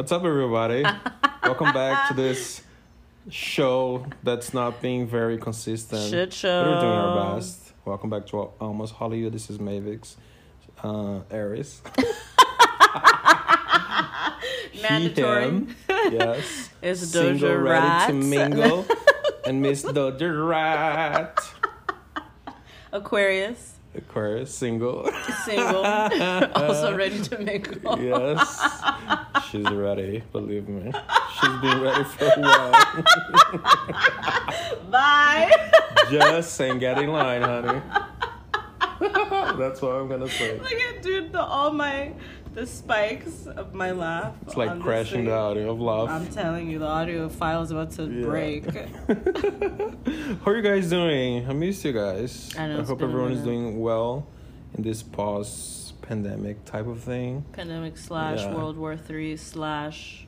What's up, everybody? Welcome back to this show that's not being very consistent. Shit But we're doing our best. Welcome back to Almost Hollywood. This is Mavix, uh, Aries. Mandatory. him. Yes. It's Single, Doja ready Rat. to mingle. and Miss Doja Rat. Aquarius. Aquarius, single. Single. also ready to mingle. yes. She's ready, believe me. She's been ready for a while. Bye. Just saying, get in line, honey. That's what I'm gonna say. Look at dude, the all my the spikes of my laugh. It's like on crashing thing. the audio of love. I'm telling you, the audio file is about to Yeah. break. How are you guys doing? I missed you guys. I know, it's hope everyone is doing well in this pause pandemic type of thing. Pandemic slash Yeah. World War Three slash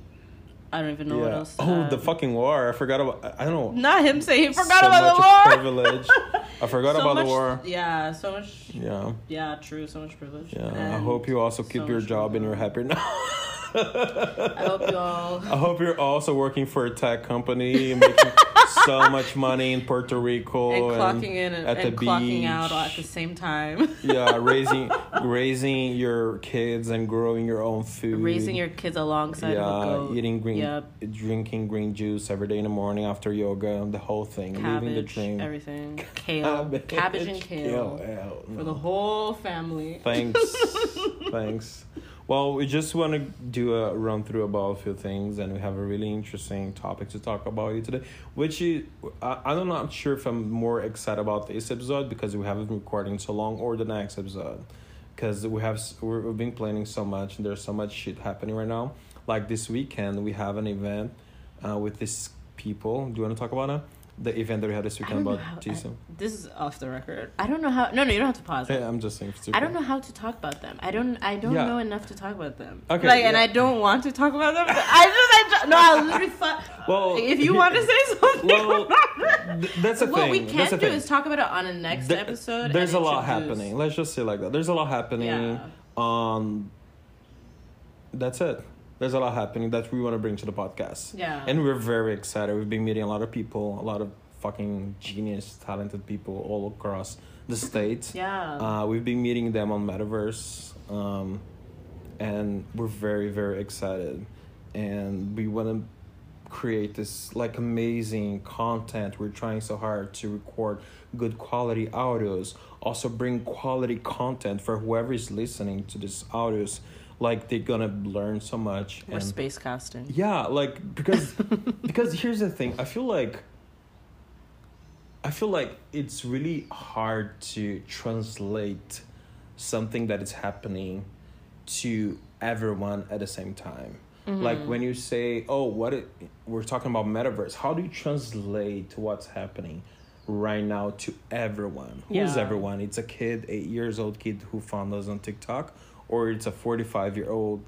I don't even know what else. to Oh, add. the fucking war! I forgot about. I I don't know. Not him saying he forgot so about much the war. privilege. I forgot So about much- the war. Yeah, so much. Yeah, Yeah, true. So much privilege. yeah. I hope you also so keep your much job and you're happy now. I hope you all. I hope you're also working for a tech company, making so much money in Puerto Rico and clocking in and, at and the clocking out beach. at the same time. yeah, raising raising your kids and growing your own food. Raising your kids alongside yeah, eating green, Yep. drinking green juice every day in the morning after yoga, the whole thing, living the Cabbage, dream. everything. Kale. Cabbage, and kale. hell For no. the whole family. Thanks, thanks. Well, we just want to do a run through about a few things, and we have a really interesting topic to talk about you today. Which is, I, I'm not sure if I'm more excited about this episode because we haven't been recording so long, or the next episode, because we have we've been planning so much, and there's so much shit happening right now. Like this weekend, we have an event uh, with these people. Do you want to talk about it? The event that we had this weekend about how, I, this is off the record. I don't know how. No, no, you don't have to pause. Hey, I'm just saying. I don't know how to talk about them. I don't. I don't Yeah. know enough to talk about them. Okay, Like, and. I don't want to talk about them. I just. I just, no. I literally thought. Well, if you want to say something. well, about it. th- that's the what we can do thing. is talk about it on a next Th- episode. There's a and lot happening. Let's just say like that. There's a lot happening. Yeah. Um, that's it. There's a lot happening that we want to bring to the podcast. Yeah. And we're very excited. We've been meeting a lot of people, a lot of fucking genius, talented people all across the state. Yeah. Uh, we've been meeting them on Metaverse, um, and we're very, very excited. And we want to create this like amazing content. We're trying so hard to record good quality audios, also bring quality content for whoever is listening to these audios. Like they're gonna learn so much. We're space casting. Yeah, like because because here's the thing. I feel like I feel like it's really hard to translate something that is happening to everyone at the same time. Like mm-hmm. when you say, "Oh, what it, we're talking about metaverse." How do you translate to what's happening right now to everyone? Who's Yeah. everyone? It's a kid, 8 years old kid who found us on TikTok or it's a 45 year old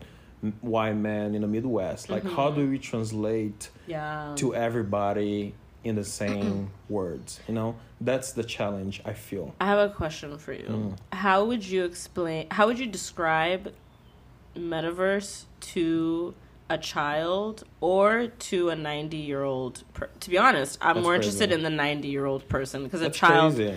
white man in the Midwest. Like how do we translate Yeah. to everybody in the same words you know that's the challenge i feel I have a question for you. Mm. How would you explain? How would you describe metaverse to a child or to a ninety-year-old? Per- to be honest, I'm That's more crazy. interested in the ninety-year-old person because a child crazy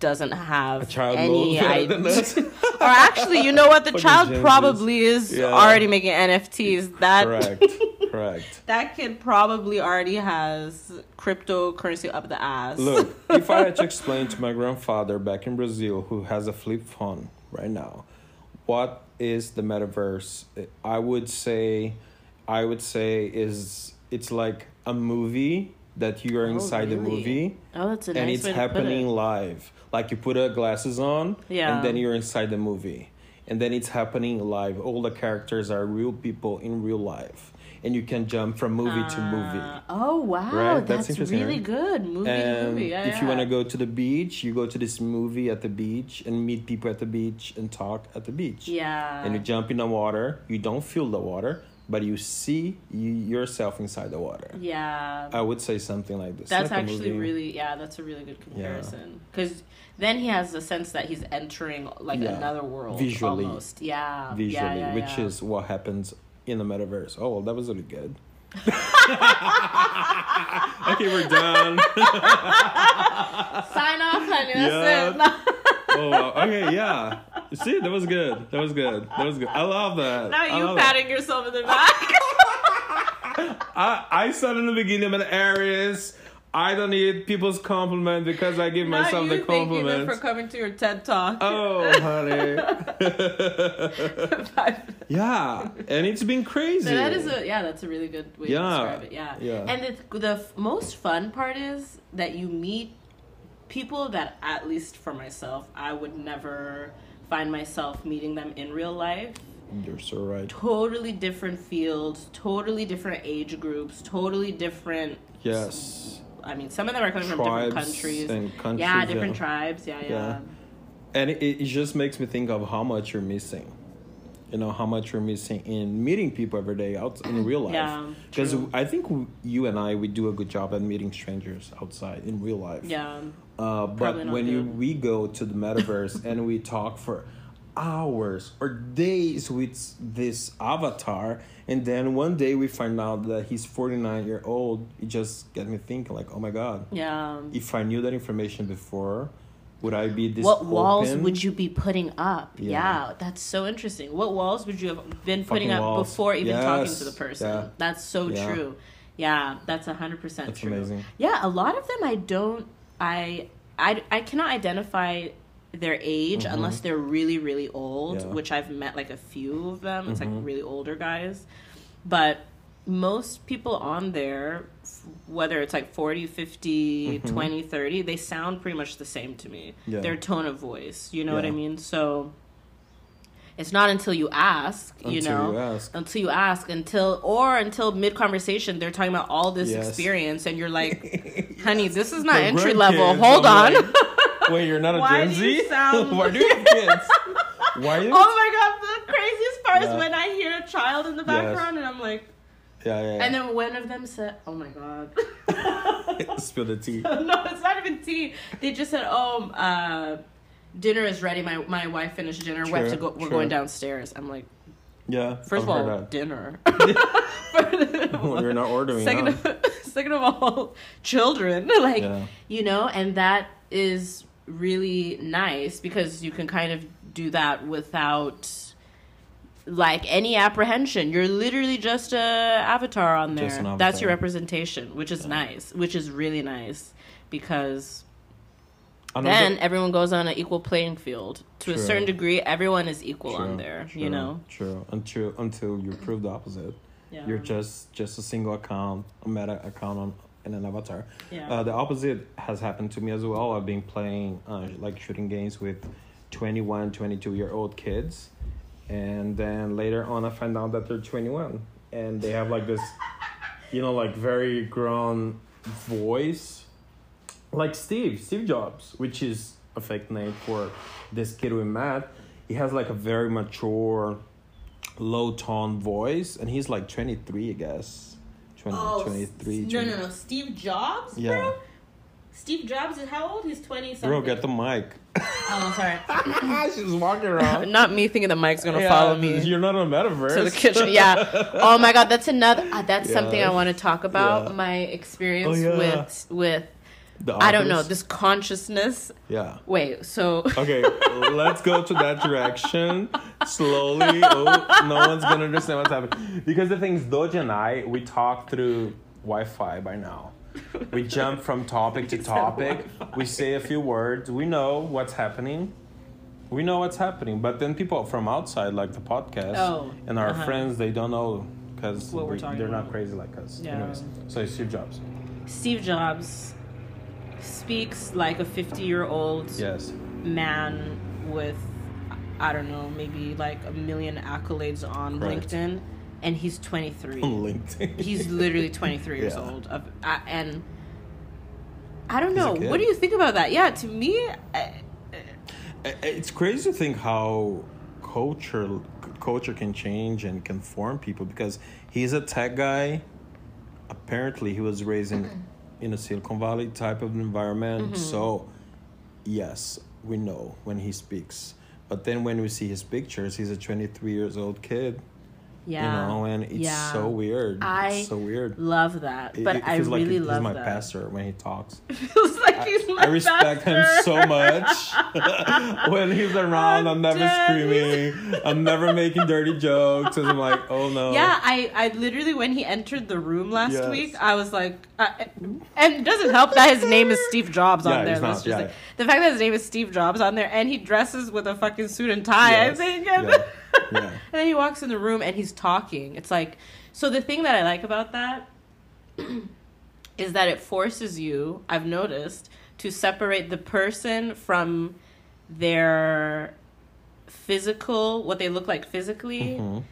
doesn't have A child any idea. or actually, you know what? The Fucking child probably is Yeah. already making NFTs. That correct correct that kid probably already has cryptocurrency up the ass. look if i had to explain to my grandfather back in brazil who has a flip phone right now what is the metaverse i would say i would say is it's like a movie that you are Oh, inside the movie oh, that's a and it's way to put happening it. live. Like you put a glasses on, Yeah. and then you're inside the movie, and then it's happening live. All the characters are real people in real life, and you can jump from movie to uh, movie. Oh wow, Right? That's that's, interesting, really right? good. Movie, to And movie. Yeah, if you want to go to the beach, you go to this movie at the beach and meet people at the beach and talk at the beach. yeah, And you jump in the water. You don't feel the water, but you see you yourself inside the water. yeah. I would say something like this. that's like actually really yeah. That's a really good comparison because then he has the sense that he's entering like Yeah. another world Visually. almost. Yeah, visually, yeah, yeah, which yeah. is what happens in the metaverse. Oh, well, that was really good. okay, we're done. Sign off, honey. Yeah. That's it. oh, wow. okay, yeah. See, that was good. That was good. That was good. I love that. now I you love that. patting yourself in the back. I, I said in the beginning, I'm an Aries. I don't need people's compliment because I give myself you the thanking them compliment. for coming to your TED talk. Oh, honey. yeah, and it's been crazy. So that is a yeah, that's a really good way Yeah, to describe it. Yeah, yeah. And the the most fun part is that you meet people that, at least for myself, I would never find myself meeting them in real life. You're so right. Totally different fields, totally different age groups, totally different. Yes. I mean, some of them are coming from different countries. countries, yeah, different yeah. tribes. Yeah, yeah. Yeah. And it, it just makes me think of how much you're missing. You know, how much we're missing in meeting people every day out in real life. Yeah, Because true. I think you and I, we do a good job at meeting strangers outside in real life. Yeah. Uh, but when you we go to the metaverse and we talk for hours or days with this avatar, and then one day we find out that he's forty nine year old, it just get me thinking like, oh my god, Yeah. if I knew that information before, would I be this? What walls would you be putting up? Yeah. Yeah. that's so interesting. What walls would you have been putting Fucking up walls. before even talking to the person? Yeah. That's so Yeah. true. Yeah, that's a hundred percent That's true. amazing. Yeah, a lot of them I don't I I I cannot identify their age unless they're really really old, Mm-hmm. Which I've met like a few of them. It's Mhm. like really older guys. But most people on there whether it's like 40 50 Mhm. 20 30 they sound pretty much the same to me Yeah. their tone of voice you know what i mean so it's not until you ask you Until know you ask. until you ask until or until mid conversation they're talking about all this Yes. experience and you're like honey this is not The entry level grandkids, hold I'm on like, Wait, you're not a Why Gen do you Z? sound- Why do you have kids? Why you? oh my god the craziest part Yeah. is when i hear a child in the Yes. background and i'm like Yeah, yeah. yeah. and then one of them said oh my god Spill the tea. no, it's not even tea. They just said, "Oh, uh, dinner is ready. My my wife finished dinner. we have to True, go. We're true. going downstairs." I'm like, Yeah. first I've of all, heard dinner. that. You're not ordering. second, huh? of, second of all, children. Like Yeah. you know, and that is really nice because you can kind of do that without like any apprehension. You're literally just a avatar on there. An That's your representation, which is nice, which is really nice because then everyone goes on an equal playing field. To a certain degree, everyone is equal on there, true, you know? True. Until until you prove the opposite. Yeah. You're just just a single account, a meta account on in an avatar. Yeah. Uh, the opposite has happened to me as well. I've been playing uh, like shooting games with 21, 22 year old kids, and then later on I find out that they're 21 and they have like this, you know, like very grown voice, like Steve, Steve Jobs, which is a fake name for this kid we met. He has like a very mature, low tone voice, and he's like 23, I guess. 20, 23. Oh, No, no, no. Steve Jobs, Yeah. bro? Steve Jobs is how old? He's 20 something. Bro, get the mic. Oh, sorry. She's walking around. Not me thinking the mic's gonna Yeah, follow me You're not in a metaverse. to the kitchen. Yeah. Oh my god, that's another. Uh, that's something I want to talk about. Yeah. My experience Oh, yeah. with with The I don't know this consciousness. Yeah. Wait, so Okay, let's go to that direction slowly. Oh, no one's gonna understand what's happening because the thing is, Doja and I we talk through Wi-Fi by now. We jump from topic to topic. We say a few words. We know what's happening. We know what's happening, but then people from outside, like the podcast, Oh, and our uh-huh. friends, they don't know because we- they're not crazy like us. Yeah. Anyways, so Steve Jobs. Steve Jobs speaks like a 50 year old Yes. man with I don't know maybe like a million accolades on Correct. LinkedIn, and he's 23. On LinkedIn. He's literally 23 years Yeah. old. Of uh, and I don't know. What do you think about that? Yeah, to me, uh, uh, I, I- It's crazy to think how culture culture can change and can form people because he's a tech guy. Apparently, he was raised in mm-hmm. in a Silicon Valley type of environment. Mm-hmm. So, yes, we know when he speaks. But then when we see his pictures, he's a 23 years old kid Yeah. You know, and it's Yeah. so weird. I it's so weird. Love that, It- but it I feels like really he's love my that. pastor when he talks. feels like he's my I respect him so much. when he's around, I'm never dead. screaming. I'm never making dirty jokes. And I'm like, oh no. Yeah, I, I literally when he entered the room last Yes. week, I was like, uh, and it doesn't help that his name is Steve Jobs on Yeah, there. not, yeah. say. The fact that his name is Steve Jobs on there, and he dresses with a fucking suit and tie, Yes. I think. And, Yeah. Yeah. and then he walks in the room and he's talking. It's like, so the thing that I like about that is that it forces you, I've noticed, to separate the person from their physical, what they look like physically. Mhm.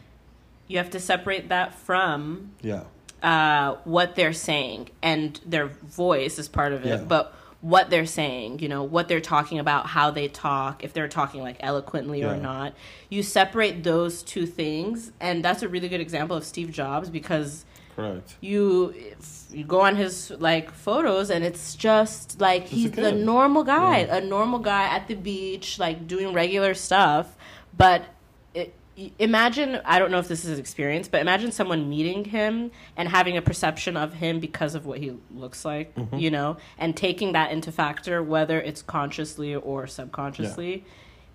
You have to separate that from Yeah. uh, what they're saying, and their voice is part of it, Yeah. but what they're saying, you know, what they're talking about, how they talk, if they're talking like eloquently or not. You separate those two things, and that's a really good example of Steve Jobs because Correct. you you go on his like photos and it's just like a he's the normal guy Yeah. a normal guy at the beach like doing regular stuff but imagine i don't know if this is his experience but imagine someone meeting him and having a perception of him because of what he looks like Mm-hmm. you know and taking that into factor whether it's consciously or subconsciously.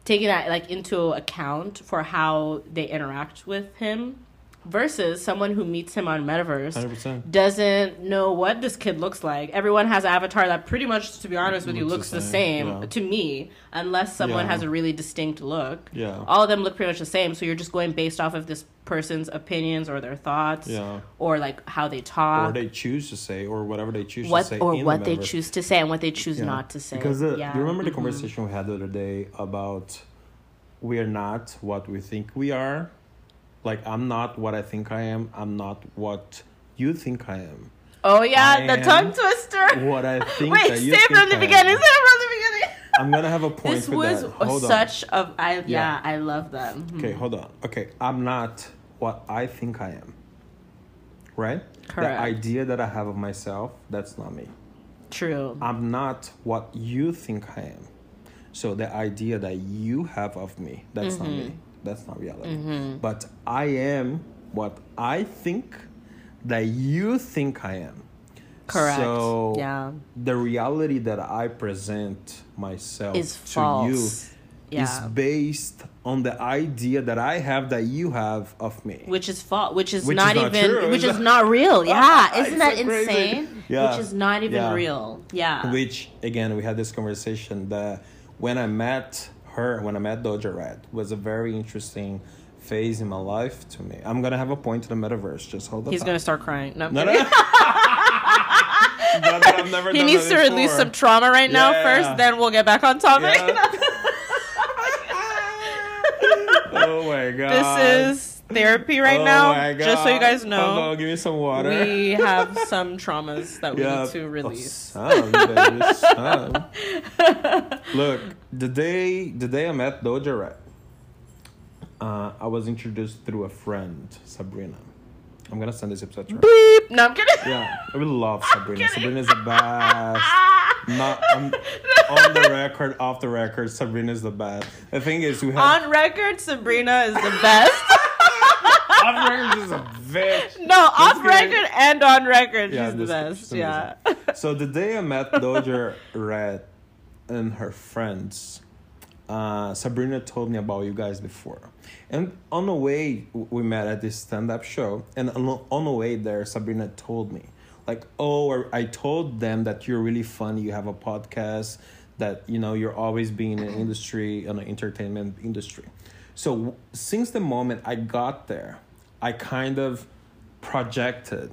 Taking that like into account for how they interact with him versus someone who meets him on metaverse 100%. doesn't know what this kid looks like. Everyone has an avatar that pretty much, to be honest with you, looks Looks the the same, same, yeah. to me, unless someone Yeah. has a really distinct look. Yeah. All of them look pretty much the same, so you're just going based off of this person's opinions or their thoughts Yeah. or like how they talk. Or they choose to say, or whatever they choose what to say. or in the what they choose to say and what they choose Yeah. not to say. Because uh, yeah. you remember the mhm. conversation we had the other day about we are not what we think we are? Like I'm not what I think I am. I'm not what you think I am. Oh yeah, I the tongue twister. What I think Wait, that you say it from the I beginning. Say it from the beginning. I'm gonna have a point This was that. Hold on. such a I yeah, Yeah. I love that. Mhm. Okay, hold on. Okay, I'm not what I think I am. Right? Correct. The idea that I have of myself, that's not me. True. I'm not what you think I am. So the idea that you have of me, that's not Mm-hmm. me. That's not reality. But I am what I think that you think I am. Correct. So yeah. the reality that I present myself Is to false. you is based on the idea that I have that you have of me. which is false which is Which is not not even which is is not real yeah Ah, isn't that so insane Yeah. which is not even Yeah. real yeah Which again, we had this conversation that when I met her, when I met Doja Rat, was a very interesting phase in my life to me. I'm gonna have a point to the metaverse. Just hold on. he's gonna start crying no, No, no. I've never he needs to release some trauma right now Yeah. first then we'll get back on topic Yeah. oh my god. this is therapy right Oh now just so you guys Hold know on, give me some water. we have some traumas that we Yeah. need to Oh, release baby, son. Look, the day the day I met Doja Rat, uh, I was introduced through a friend, Sabrina. I'm gonna send this episode to her. Beep. no i'm kidding Yeah, I really love Sabrina. Sabrina's the best. Not I'm, on the record, off the record, Sabrina's the best. The thing is, we have on record sabrina is the best off record is a bitch. no off kidding. record and on record Yeah, she's the best this- yeah So the day I met Doja Red and her friends, uh, Sabrina told me about you guys before. And on the way we met at this stand-up show, and on the- on the way there, Sabrina told me, like, oh, I told them that you're really funny. You have a podcast. That you know you're always being in the industry, in the entertainment industry. So since the moment I got there, I kind of projected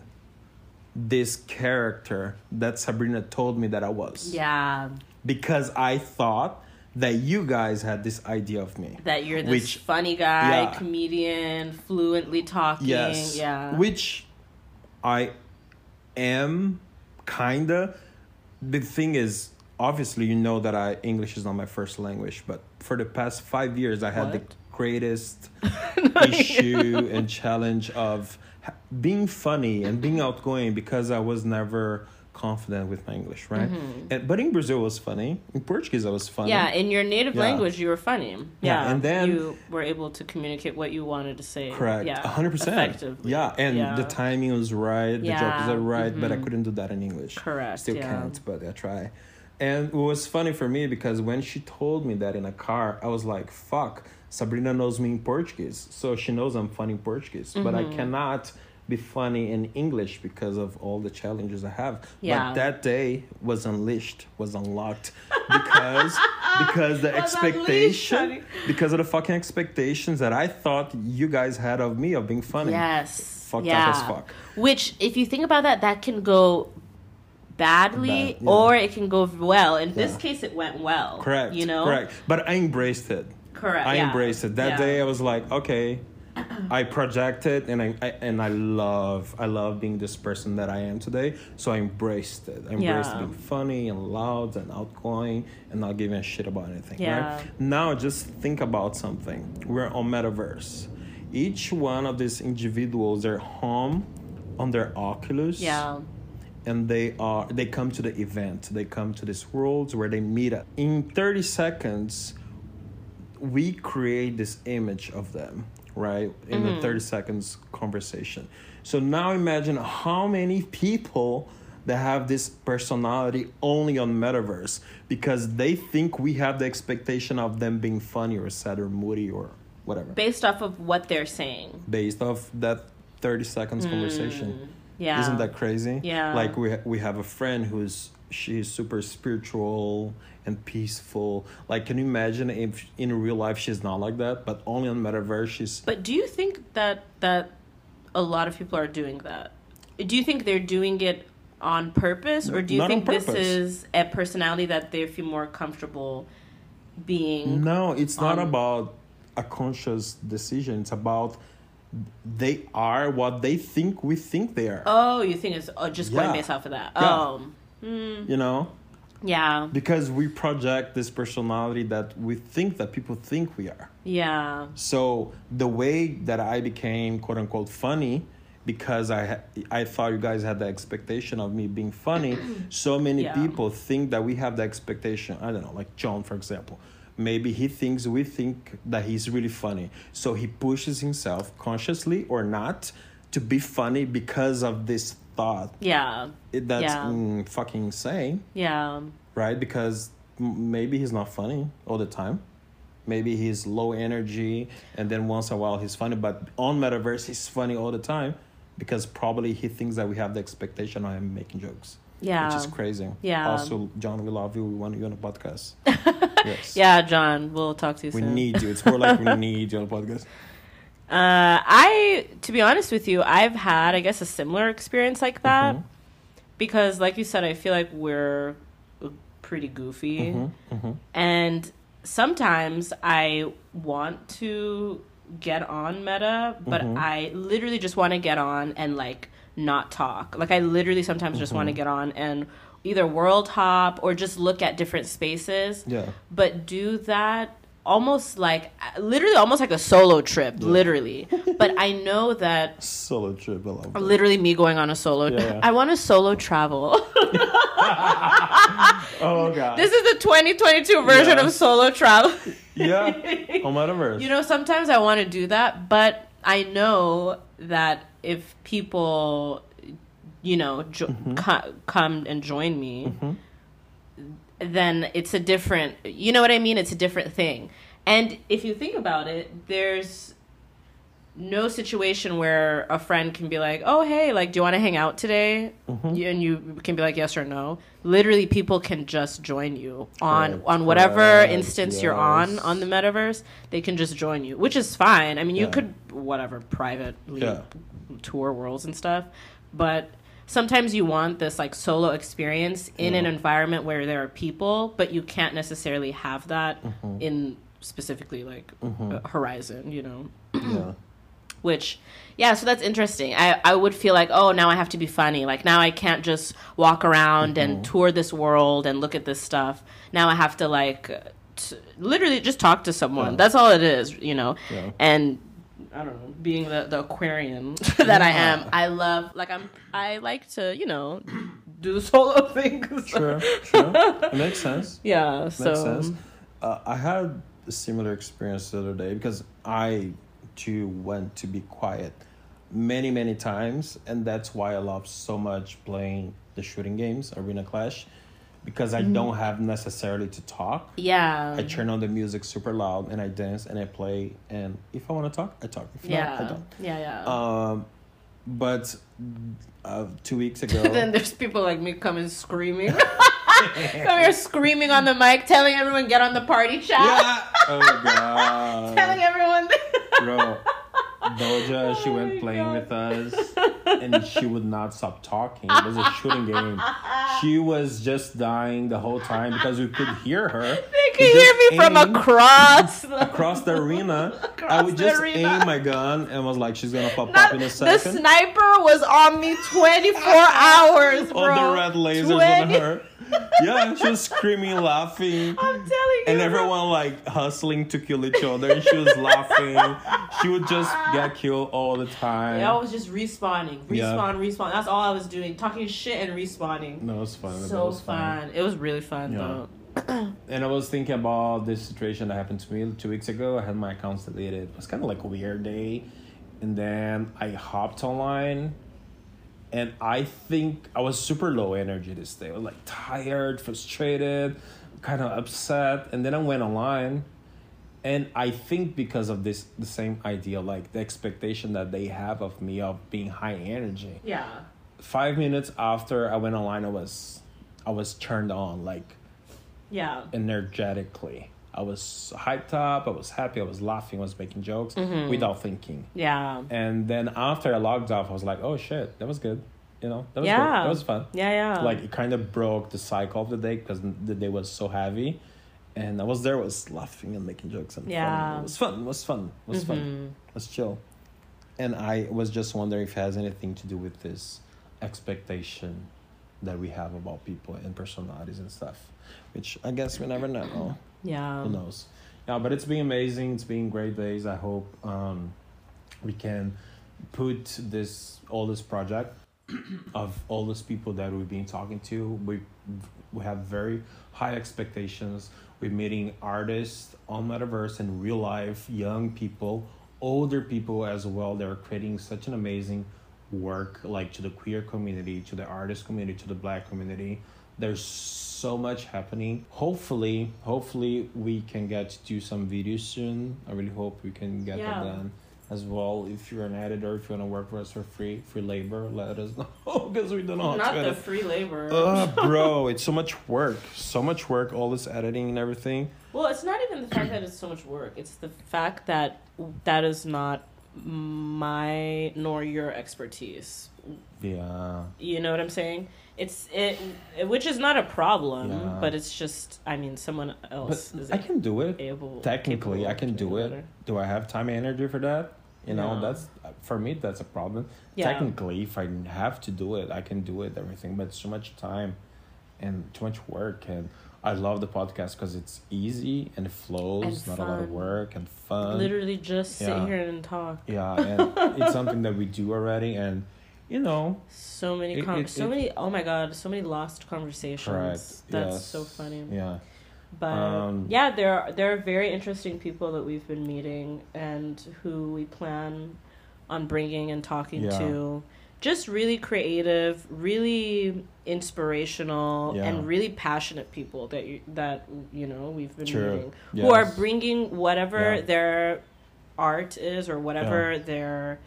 this character that Sabrina told me that I was. yeah Because I thought that you guys had this idea of me. that you're this Which- funny guy, yeah. comedian, fluently talking. Yes. Yeah. Which I am kinda. The thing is, obviously, you know that I English is not my first language, but for the past five years, I had the What? Greatest issue and challenge of being funny and being outgoing because I was never confident with my English, right? And, but in Brazil it was funny. In Portuguese I was funny. Mm-hmm. Yeah, in your native Yeah. language, you were funny. Yeah, Yeah, and then- you were able to communicate what you wanted to say. Correct. Yeah, A hundred percent. Effectively. Yeah, and Yeah. the timing was right. The jokes Yeah, are right, but I mhm. couldn't do that in English. Correct. Still can't, but I try. And it was funny for me because when she told me that in a car, I was like, "Fuck." Sabrina knows me in Portuguese, so she knows I'm funny in Portuguese, but Mm-hmm. I cannot be funny in English because of all the challenges I have. Yeah. But that day was unleashed, was unlocked because because the expectation because of the fucking expectations that I thought you guys had of me of being funny. Yes. Fucked yeah. up as fuck. Which, if you think about that, that can go badly Bad, yeah. or it can go well. In this case, it went well. Correct. You know. Correct. But I embraced it. Correct. I yeah. embraced it. That Yeah. day I was like, okay. I projected and I, I and I love I love being this person that I am today. So I embraced it. I embraced Yeah. being funny and loud and outgoing and not giving a shit about anything. Yeah. Right? Now just think about something. We're on metaverse. Each one of these individuals are home on their Oculus Yeah. And they are they come to the event. They come to this world where they meet up. In 30 seconds we create this image of them right? In the mm-hmm. 30 seconds conversation. So now imagine how many people that have this personality only on metaverse because they think we have the expectation of them being funny or sad or moody or whatever. Based off of what they're saying. based off that 30 seconds conversation mm. Yeah. isn't that crazy? Yeah. Like we we have a friend who's she's super spiritual and peaceful. Like, can you imagine if in real life she's not like that, but only on metaverse she's But do you think that that a lot of people are doing that? Do you think they're doing it on purpose, or do you Not think this is a personality that they feel more comfortable being? no, it's not Um, about a conscious decision. It's about they are what they think we think they are. Oh, you think it's uh, just going Yeah. based off of that? Yeah. Oh, hmm, You know, yeah, because we project this personality that we think that people think we are. yeah, So the way that I became quote unquote funny because I I thought you guys had the expectation of me being funny. so many Yeah. people think that we have the expectation. I don't know, like John for example. Maybe he thinks we think that he's really funny. So he pushes himself consciously or not to be funny because of this thought. yeah, It, that's Yeah. mm, fucking insane yeah, right? Because m- maybe he's not funny all the time. Maybe he's low energy, and then once in a while he's funny. But on Metaverse, he's funny all the time because probably he thinks that we have the expectation of him making jokes, yeah, which is crazy. Yeah. Also, John, we love you. We want you on the podcast. yes. yeah. John, we'll talk to you We soon. We need you. It's more like we need you on the podcast. Uh, I, to be honest with you, I've had, I guess, a similar experience like that. Mhm. Because, like you said, I feel like we're pretty goofy. Mhm, mhm. And sometimes I want to get on meta, but Mhm. I literally just want to get on and, like, not talk. Like, I literally sometimes just want to mm-hmm. get on and either world hop or just look at different spaces Yeah. but do that almost like literally almost like a solo trip Yeah. literally but i know that Solo trip. I love that. literally me going on a solo Yeah. i want to solo travel Oh god. this is the 2022 version Yeah. of solo travel yeah. On Metaverse. you know sometimes i want to do that but i know that if people you know jo- Mm-hmm. co- come and join me Mhm. then it's a different you know what i mean it's a different thing and if you think about it there's no situation where a friend can be like oh hey like do you want to hang out today Mhm. You- and you can be like yes or no literally people can just join you on Correct, on whatever correct, instance you're on on the metaverse they can just join you which is fine i mean you Yeah. could whatever privately Yeah. tour worlds and stuff but sometimes you want this like solo experience in an environment where there are people but you can't necessarily have that Mhm. in specifically like Mhm. uh, horizon you know Yeah. Which yeah so that's interesting I, I would feel like oh now i have to be funny like now i can't just walk around Mm-hmm. and tour this world and look at this stuff now i have to like t- literally just talk to someone Yeah. that's all it is you know Yeah. and i don't know being the, the aquarian that i am i love like i'm i like to you know do the solo thing. 'cause- Sure, sure. It makes sense. Yeah. So. Makes sense. Uh, I had a similar experience the other day because I too went to be quiet many, many times, and that's why I love so much playing the shooting games, Arena Clash, because I Mm-hmm. don't have necessarily to talk. Yeah. I turn on the music super loud and I dance and I play, and if I want to talk, I talk. If not, I Yeah. don't. Yeah. Yeah. Um, but uh, two weeks ago, then there's people like me coming screaming. Come here screaming on the mic, telling everyone get on the party chat. yeah. Oh god. telling everyone. Bro, Doja, oh she Oh went playing God. with us and she would not stop talking. It was a shooting game. She was just dying the whole time because we could hear her. They could hear me from across the, across the arena. I would just arena. aim my gun and was like, she's gonna pop Not- up in a second. the sniper was on me 24 hours, bro. All the red lasers 20 on her. Yeah, she was screaming, laughing. I'm telling you. and everyone like hustling to kill each other and she was laughing she would just get killed all the time Yeah, I was just respawning, Yeah. respawn, respawn. That's all I was doing, talking shit and respawning. no it was fun it so was fun. It was really fun Yeah. though. and i was thinking about this situation that happened to me two weeks ago i had my accounts deleted it was kind of like a weird day and then i hopped online and i think i was super low energy this day. I was like tired frustrated kind of upset. And then i went online. And i think because of this the same idea like the expectation that they have of me of being high energy. Yeah. five minutes after i went online i was i was turned on like Yeah. energetically i was hyped up i was happy i was laughing i was making jokes Mm-hmm. without thinking Yeah. and then after i logged off i was like oh shit that was good you know that was Yeah. good. that was fun Yeah, yeah. like it kind of broke the cycle of the day because the day was so heavy and i was there was laughing and making jokes and Yeah. fun. it was fun it was fun it was fun Mhm. it was chill and i was just wondering if it has anything to do with this expectation that we have about people and personalities and stuff which i guess we never know Yeah. who knows? Yeah but it's been amazing. It's been great days i hope um we can put this all this project of all those people that we've been talking to. We we have very high expectations. We're meeting artists on metaverse and real life young people older people as well. They're creating such an amazing work like to the queer community to the artist community to the black community there's so much happening hopefully hopefully we can get to do some videos soon i really hope we can get Yeah. that done as well if you're an editor if you want to work for us for free free labor let us know because we don't know how Not the edit. free labor. Ugh, bro it's so much work so much work all this editing and everything Well, it's not even the fact that it's so much work. It's the fact that that is not my nor your expertise. yeah You know what I'm saying? It's it, which is not a problem, Yeah. but it's just I mean someone but else is i can do it able technically capable i can do it better. do i have time and energy for that you know No. that's for me that's a problem Yeah. technically if i have to do it i can do it everything but it's too much time and too much work and i love the podcast because it's easy and it flows And not a lot of work and fun Literally just sit here and talk. yeah and it's something that we do already and you know So many, It- com- it- so it- many. Oh my god, so many lost conversations. correct That's yes. so funny. yeah But Um, yeah, there are, there are very interesting people that we've been meeting and who we plan on bringing and talking Yeah. to. Just really creative, really inspirational, Yeah. and really passionate people that you, that you know we've been True. meeting who are bringing whatever Yeah. their art is or whatever their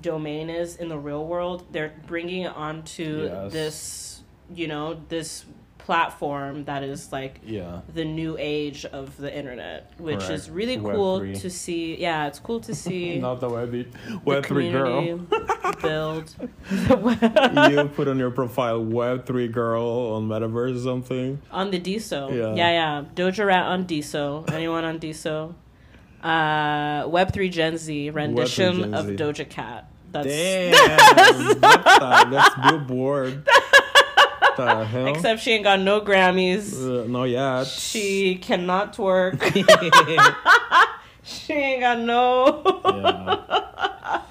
domain is in the real world. They're bringing it onto Yes. this, you know, this platform that is like yeah the new age of the internet, which is really Web cool three. to see. Yeah, it's cool to see not the web the web three girl community build. you put on your profile web three girl on metaverse or something on the DSO. Yeah. yeah, yeah. Doja Rat on DSO. Anyone on DSO? Uh, Web three Gen Z rendition Gen of Z. Doja Cat. That's Damn, that's, that, that's billboard. the hell? except she ain't got no Grammys. uh, no, yeah. She cannot twerk. she ain't got no. yeah.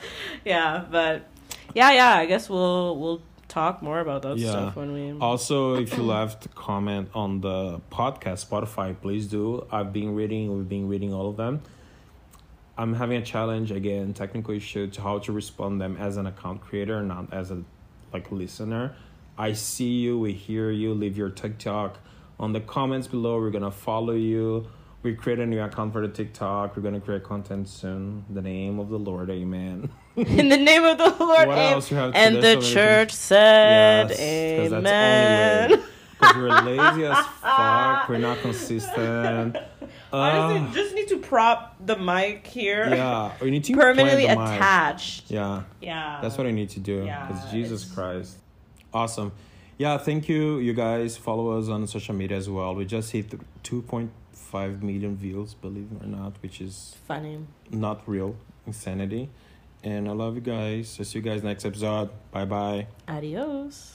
yeah, but yeah, yeah. I guess we'll we'll talk more about that Yeah. stuff when we. Also, if you left a comment on the podcast Spotify, please do. I've been reading. We've been reading all of them. I'm having a challenge again, technical issue to how to respond them as an account creator, not as a like listener. I see you, we hear you. Leave your TikTok on the comments below. We're gonna follow you. We create a new account for the TikTok. We're gonna create content soon. The name of the Lord, Amen. In the name of the Lord, What amen. else you have and the church said, Yes, "Amen." we're lazy as fuck. We're not consistent. Honestly, Uh, just need to prop the mic here. yeah, we need to Permanently the mic. Yeah, Yeah. that's what I need to do. Yeah, Because Jesus it's- Christ, awesome. Yeah, thank you, you guys. Follow us on social media as well. We just hit two point five million views, believe it or not, which is Funny. not real insanity. And I love you guys. I'll see you guys next episode. Bye bye. Adios.